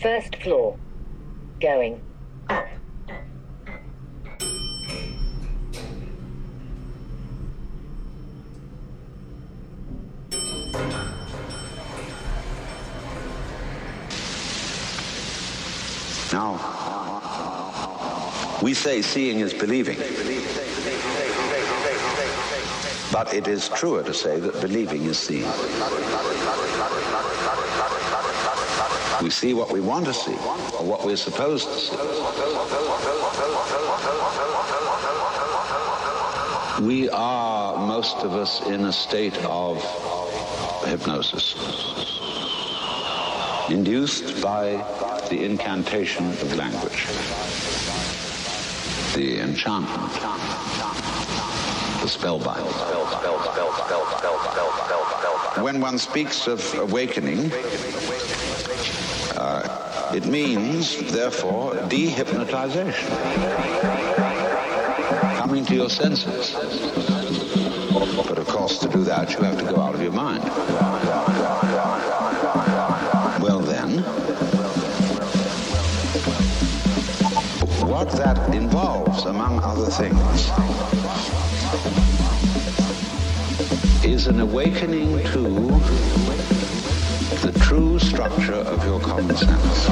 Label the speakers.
Speaker 1: First floor. Going. Up.
Speaker 2: Now, we say seeing is believing. But it is truer to say that believing is seeing. See what we want to see, or what we're supposed to see. We are, most of us, in a state of hypnosis, induced by the incantation of language, the enchantment, the spellbind. When one speaks of awakening, it means, therefore, dehypnotization, coming to your senses. But of course, to do that, you have to go out of your mind. Well, then, what that involves, among other things, is an awakening to true structure of your common sense.